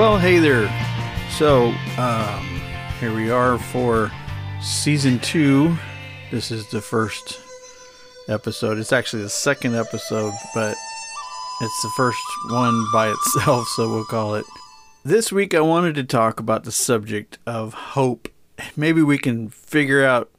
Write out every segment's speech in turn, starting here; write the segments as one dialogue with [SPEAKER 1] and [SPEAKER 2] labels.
[SPEAKER 1] Well, hey there. So, um, here we are for season two. This is the first episode. It's actually the second episode, but it's the first one by itself, so we'll call it. This week, I wanted to talk about the subject of hope. Maybe we can figure out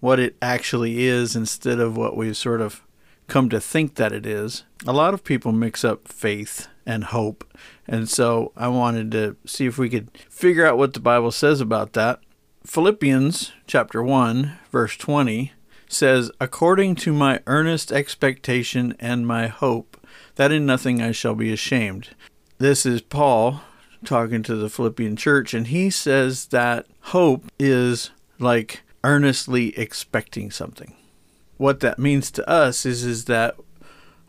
[SPEAKER 1] what it actually is instead of what we've sort of come to think that it is. A lot of people mix up faith and hope. And so I wanted to see if we could figure out what the Bible says about that. Philippians chapter 1, verse 20 says, According to my earnest expectation and my hope, that in nothing I shall be ashamed. This is Paul talking to the Philippian church, and he says that hope is like earnestly expecting something. What that means to us is, is that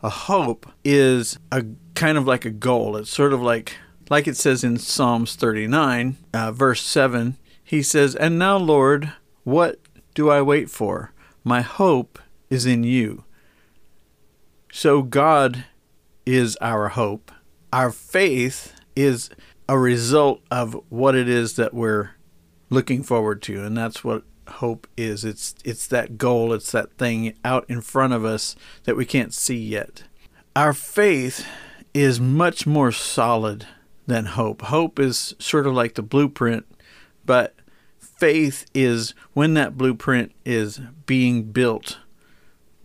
[SPEAKER 1] a hope is a kind of like a goal. It's sort of like like it says in Psalms 39, uh, verse 7. He says, "And now, Lord, what do I wait for? My hope is in you." So God is our hope. Our faith is a result of what it is that we're looking forward to, and that's what hope is. It's it's that goal, it's that thing out in front of us that we can't see yet. Our faith is much more solid than hope. Hope is sort of like the blueprint, but faith is when that blueprint is being built.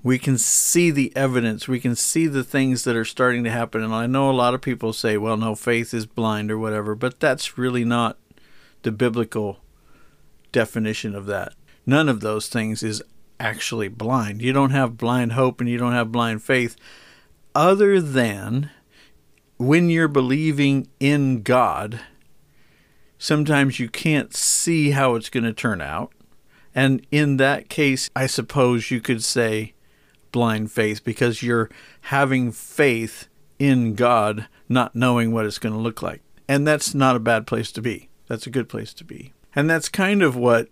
[SPEAKER 1] We can see the evidence. We can see the things that are starting to happen. And I know a lot of people say, well, no, faith is blind or whatever, but that's really not the biblical definition of that. None of those things is actually blind. You don't have blind hope and you don't have blind faith, other than when you're believing in God, sometimes you can't see how it's going to turn out. And in that case, I suppose you could say blind faith because you're having faith in God, not knowing what it's going to look like. And that's not a bad place to be. That's a good place to be. And that's kind of what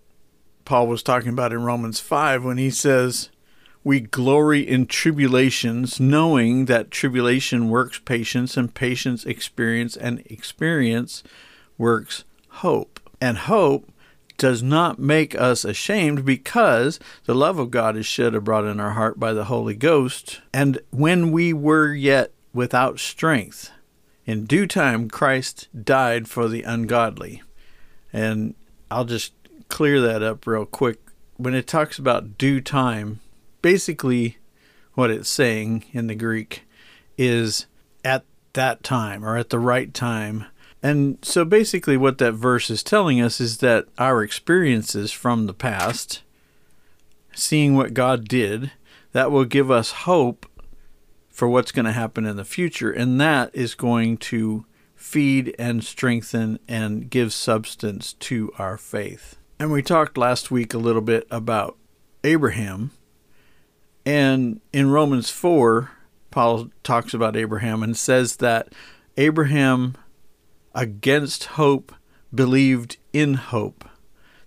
[SPEAKER 1] Paul was talking about in Romans 5 when he says, We glory in tribulations, knowing that tribulation works patience, and patience experience, and experience works hope. And hope does not make us ashamed because the love of God is shed abroad in our heart by the Holy Ghost. And when we were yet without strength, in due time Christ died for the ungodly. And I'll just clear that up real quick. When it talks about due time, basically what it's saying in the Greek is at that time or at the right time. And so basically, what that verse is telling us is that our experiences from the past, seeing what God did, that will give us hope for what's going to happen in the future. And that is going to feed and strengthen and give substance to our faith. And we talked last week a little bit about Abraham. And in Romans 4, Paul talks about Abraham and says that Abraham, against hope, believed in hope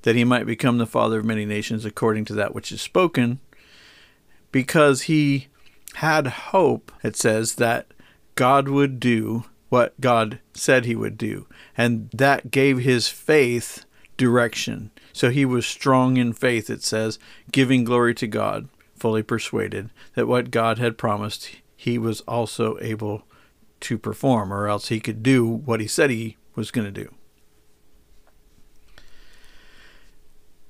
[SPEAKER 1] that he might become the father of many nations according to that which is spoken, because he had hope, it says, that God would do what God said he would do. And that gave his faith direction. So he was strong in faith, it says, giving glory to God, fully persuaded that what God had promised he was also able to perform, or else he could do what he said he was going to do.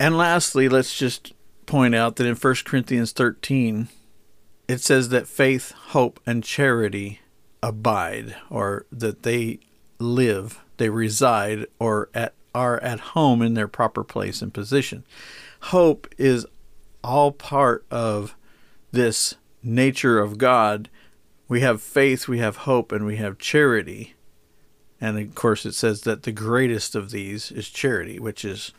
[SPEAKER 1] And lastly, let's just point out that in 1 Corinthians 13, it says that faith, hope, and charity abide, or that they live, they reside, or at are at home in their proper place and position. Hope is all part of this nature of God. We have faith, we have hope, and we have charity. And of course, it says that the greatest of these is charity, which is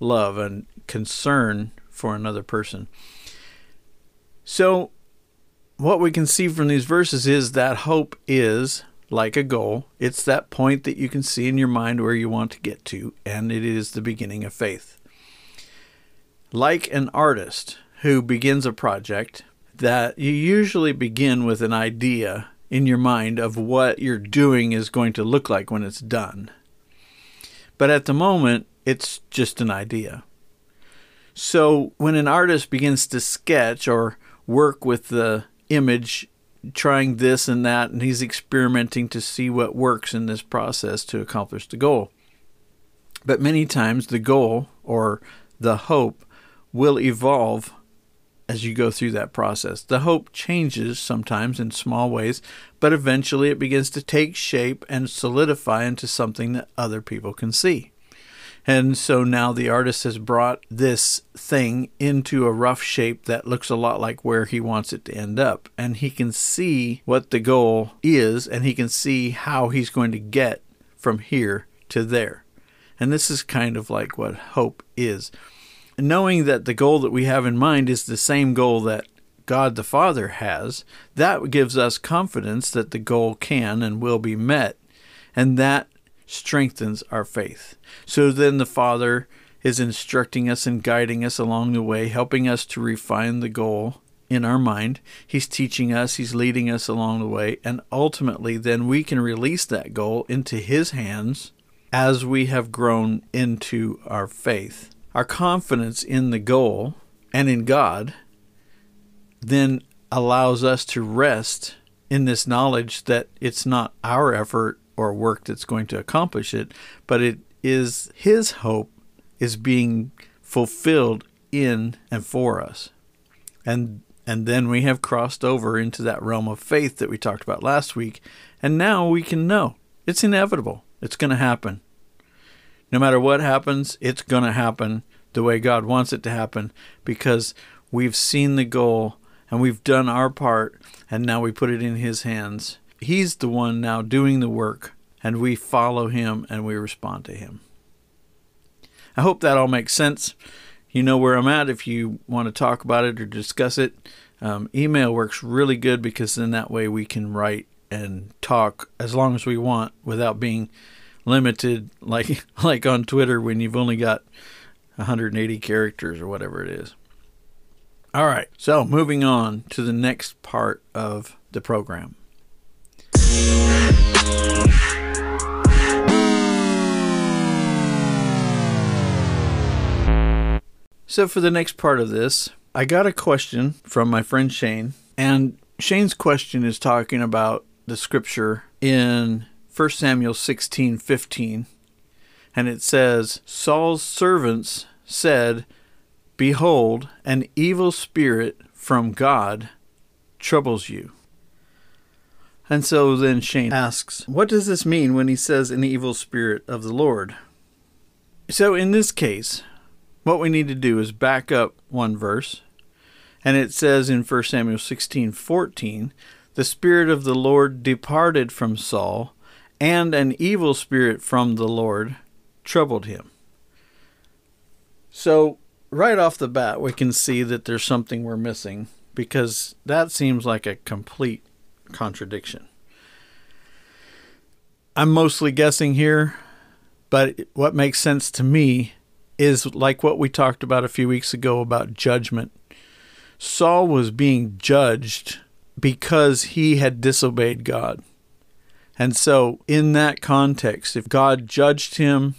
[SPEAKER 1] love and concern for another person. So, what we can see from these verses is that hope is like a goal. It's that point that you can see in your mind where you want to get to, and it is the beginning of faith. Like an artist who begins a project, that you usually begin with an idea in your mind of what you're doing is going to look like when it's done. But at the moment, it's just an idea. So when an artist begins to sketch or work with the image, trying this and that, and he's experimenting to see what works in this process to accomplish the goal. But many times the goal or the hope will evolve as you go through that process. The hope changes sometimes in small ways, but eventually it begins to take shape and solidify into something that other people can see. And so now the artist has brought this thing into a rough shape that looks a lot like where he wants it to end up. And he can see what the goal is, and he can see how he's going to get from here to there. And this is kind of like what hope is. Knowing that the goal that we have in mind is the same goal that God the Father has, that gives us confidence that the goal can and will be met. And that strengthens our faith. So then the Father is instructing us and guiding us along the way, helping us to refine the goal in our mind. He's teaching us, He's leading us along the way, and ultimately, then we can release that goal into His hands as we have grown into our faith. Our confidence in the goal and in God then allows us to rest in this knowledge that it's not our effort or work that's going to accomplish it, but it is His hope is being fulfilled in and for us. And and then we have crossed over into that realm of faith that we talked about last week, and now we can know it's inevitable. It's going to happen. No matter what happens, it's going to happen the way God wants it to happen because we've seen the goal and we've done our part and now we put it in his hands He's the one now doing the work, and we follow him and we respond to him. I hope that all makes sense. You know where I'm at if you want to talk about it or discuss it. Um, email works really good because then that way we can write and talk as long as we want without being limited like like on Twitter when you've only got 180 characters or whatever it is. All right, so moving on to the next part of the program. So, for the next part of this, I got a question from my friend Shane, and Shane's question is talking about the scripture in 1 Samuel 16 15, and it says, Saul's servants said, Behold, an evil spirit from God troubles you. And so then Shane asks, What does this mean when he says an evil spirit of the Lord? So in this case, what we need to do is back up one verse. And it says in 1 Samuel 16 14, the Spirit of the Lord departed from Saul, and an evil spirit from the Lord troubled him. So, right off the bat, we can see that there's something we're missing because that seems like a complete contradiction. I'm mostly guessing here, but what makes sense to me is like what we talked about a few weeks ago about judgment. Saul was being judged because he had disobeyed God. And so, in that context, if God judged him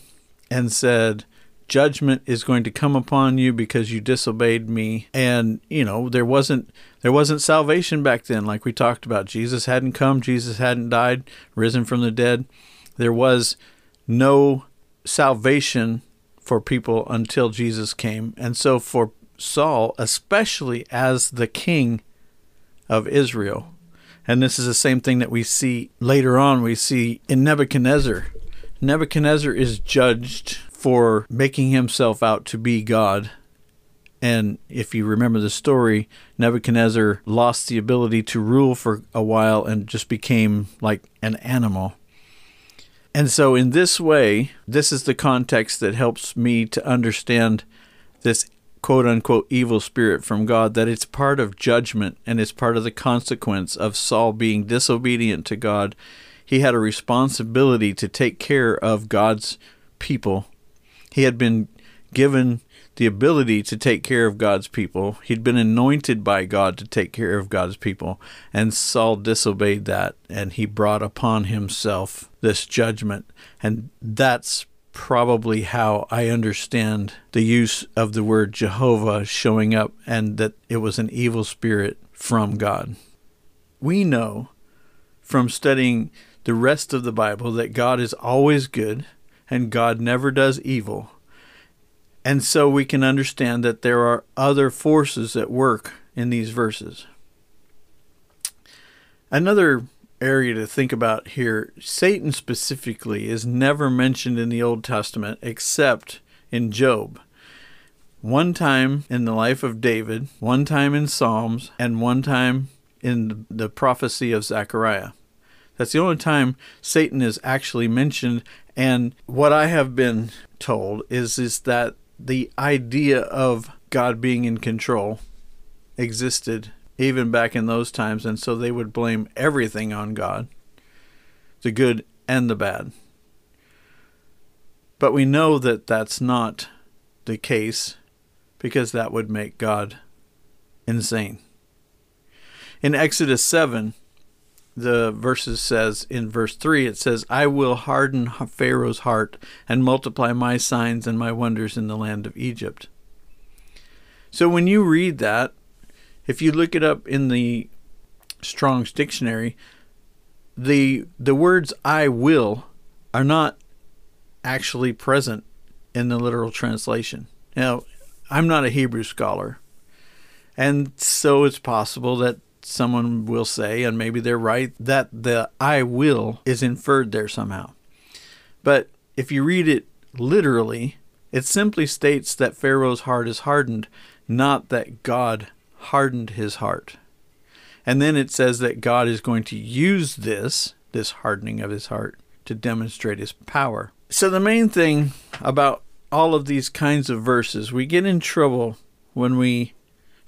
[SPEAKER 1] and said, judgment is going to come upon you because you disobeyed me and you know there wasn't there wasn't salvation back then like we talked about. Jesus hadn't come jesus hadn't died risen from the dead. There was no salvation for people until jesus came. And so for saul especially as the king of israel and this is the same thing that we see later on. We see in nebuchadnezzar. Nebuchadnezzar is judged for making himself out to be God. And if you remember the story, Nebuchadnezzar lost the ability to rule for a while and just became like an animal. And so, in this way, this is the context that helps me to understand this quote unquote evil spirit from God, that it's part of judgment and it's part of the consequence of Saul being disobedient to God. He had a responsibility to take care of God's people he had been given the ability to take care of God's people. He'd been anointed by God to take care of God's people, and Saul disobeyed that, and he brought upon himself this judgment. And that's probably how I understand the use of the word Jehovah showing up and that it was an evil spirit from God. We know from studying the rest of the Bible that God is always good and God never does evil. And so we can understand that there are other forces at work in these verses. Another area to think about here Satan specifically is never mentioned in the Old Testament except in Job. One time in the life of David, one time in Psalms, and one time in the prophecy of Zechariah. That's the only time Satan is actually mentioned. And what I have been told is, is that the idea of God being in control existed even back in those times, and so they would blame everything on God the good and the bad. But we know that that's not the case because that would make God insane. In Exodus 7, the verses says in verse 3 it says i will harden pharaoh's heart and multiply my signs and my wonders in the land of egypt. So when you read that if you look it up in the strong's dictionary the the words i will are not actually present in the literal translation. Now i'm not a hebrew scholar and so it's possible that someone will say, and maybe they're right, that the I will is inferred there somehow. But if you read it literally, it simply states that Pharaoh's heart is hardened, not that God hardened his heart. And then it says that God is going to use this, this hardening of his heart, to demonstrate his power. So the main thing about all of these kinds of verses, we get in trouble when we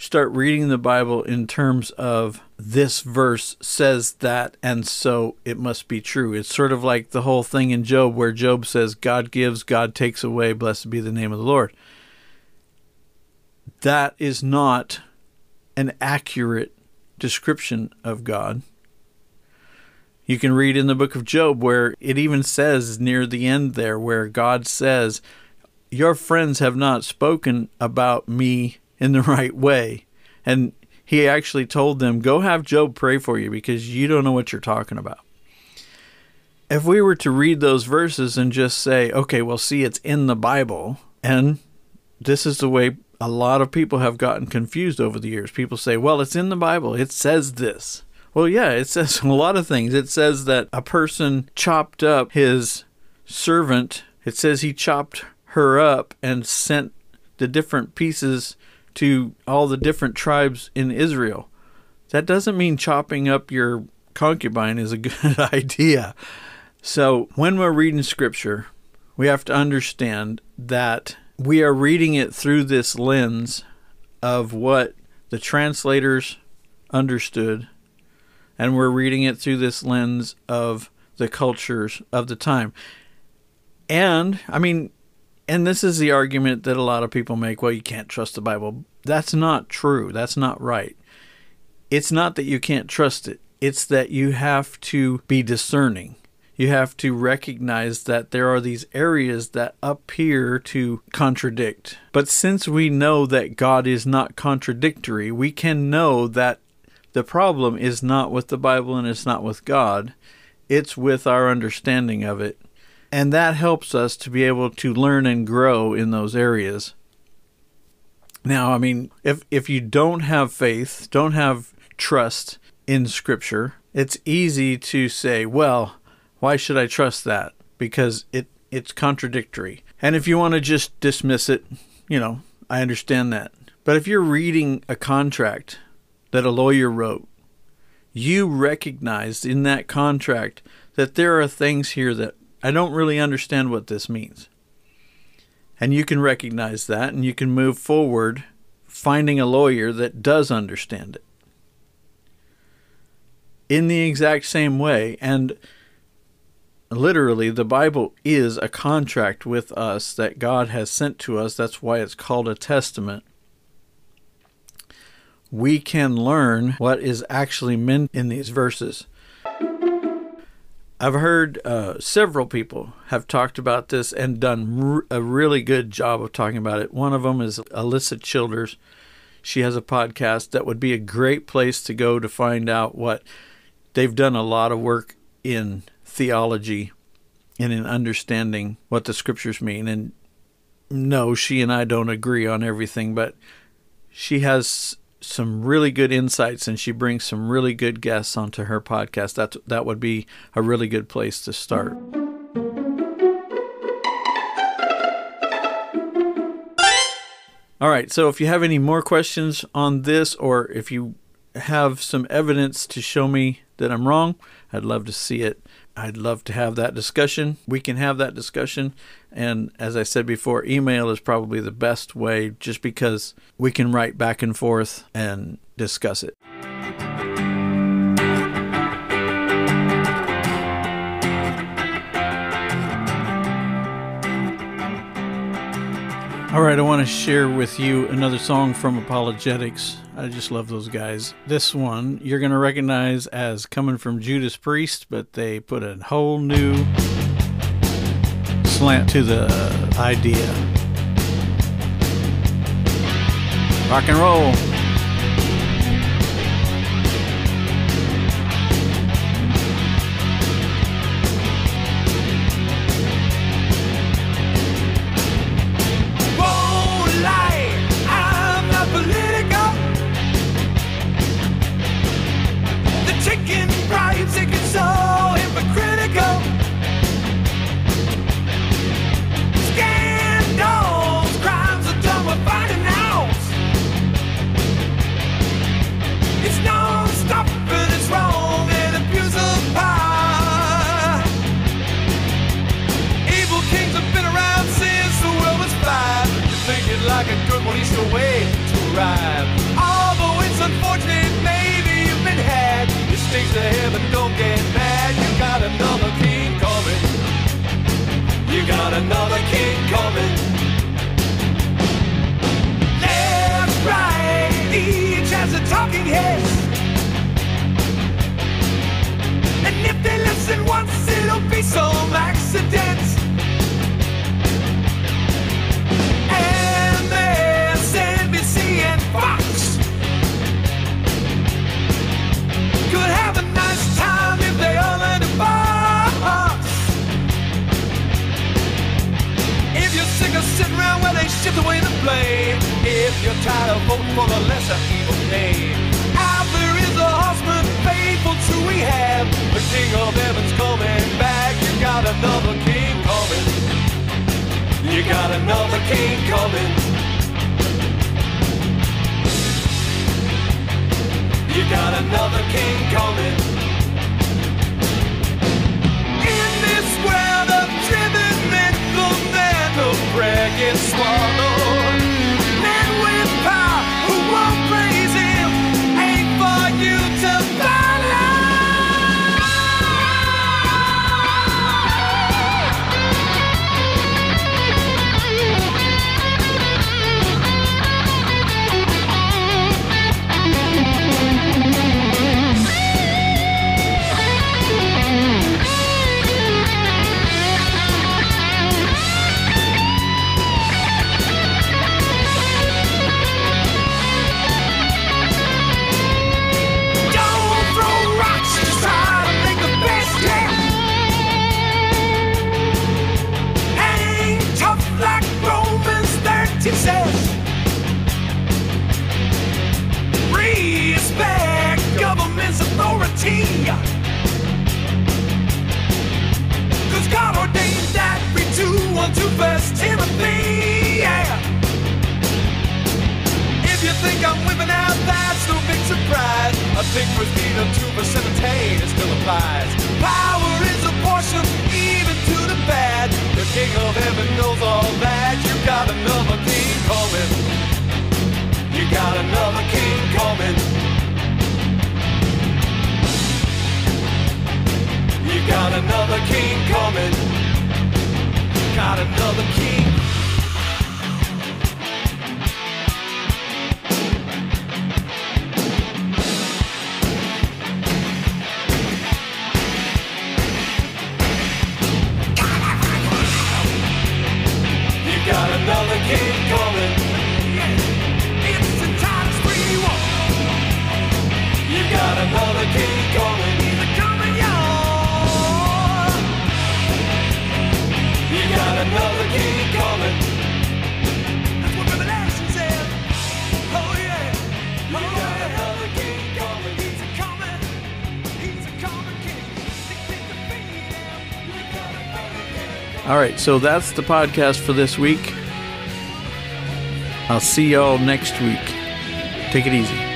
[SPEAKER 1] start reading the Bible in terms of this verse says that, and so it must be true. It's sort of like the whole thing in Job where Job says, God gives, God takes away, blessed be the name of the Lord. That is not an accurate description of God. You can read in the book of Job where it even says near the end there, where God says, Your friends have not spoken about me in the right way. And he actually told them, Go have Job pray for you because you don't know what you're talking about. If we were to read those verses and just say, okay, well, see, it's in the Bible, and this is the way a lot of people have gotten confused over the years. People say, well, it's in the Bible, it says this. Well, yeah, it says a lot of things. It says that a person chopped up his servant, it says he chopped her up and sent the different pieces to all the different tribes in Israel. That doesn't mean chopping up your concubine is a good idea. So, when we're reading scripture, we have to understand that we are reading it through this lens of what the translators understood, and we're reading it through this lens of the cultures of the time. And, I mean, and this is the argument that a lot of people make well, you can't trust the Bible. That's not true. That's not right. It's not that you can't trust it, it's that you have to be discerning. You have to recognize that there are these areas that appear to contradict. But since we know that God is not contradictory, we can know that the problem is not with the Bible and it's not with God, it's with our understanding of it and that helps us to be able to learn and grow in those areas. Now, I mean, if if you don't have faith, don't have trust in scripture, it's easy to say, well, why should I trust that? Because it it's contradictory. And if you want to just dismiss it, you know, I understand that. But if you're reading a contract that a lawyer wrote, you recognize in that contract that there are things here that I don't really understand what this means. And you can recognize that and you can move forward finding a lawyer that does understand it. In the exact same way. And literally, the Bible is a contract with us that God has sent to us. That's why it's called a testament. We can learn what is actually meant in these verses. I've heard uh, several people have talked about this and done r- a really good job of talking about it. One of them is Alisa Childers. She has a podcast that would be a great place to go to find out what they've done a lot of work in theology and in understanding what the scriptures mean. And no, she and I don't agree on everything, but she has some really good insights and she brings some really good guests onto her podcast. That that would be a really good place to start. All right, so if you have any more questions on this or if you have some evidence to show me that I'm wrong, I'd love to see it. I'd love to have that discussion. We can have that discussion. And as I said before, email is probably the best way just because we can write back and forth and discuss it. All right, I want to share with you another song from ApologetiX. I just love those guys. This one you're going to recognize as coming from Judas Priest, but they put a whole new slant to the idea. Rock and roll. Left, right, each has a talking head. And if they listen once, it'll be some accident. lies. Power is a portion, even to the bad. The king of heaven knows all that. You got another king coming. You got another king coming. You got another king coming. Got another king. Another king coming. Oh.
[SPEAKER 2] All right, so that's the podcast for this week. I'll see y'all next week. Take it easy.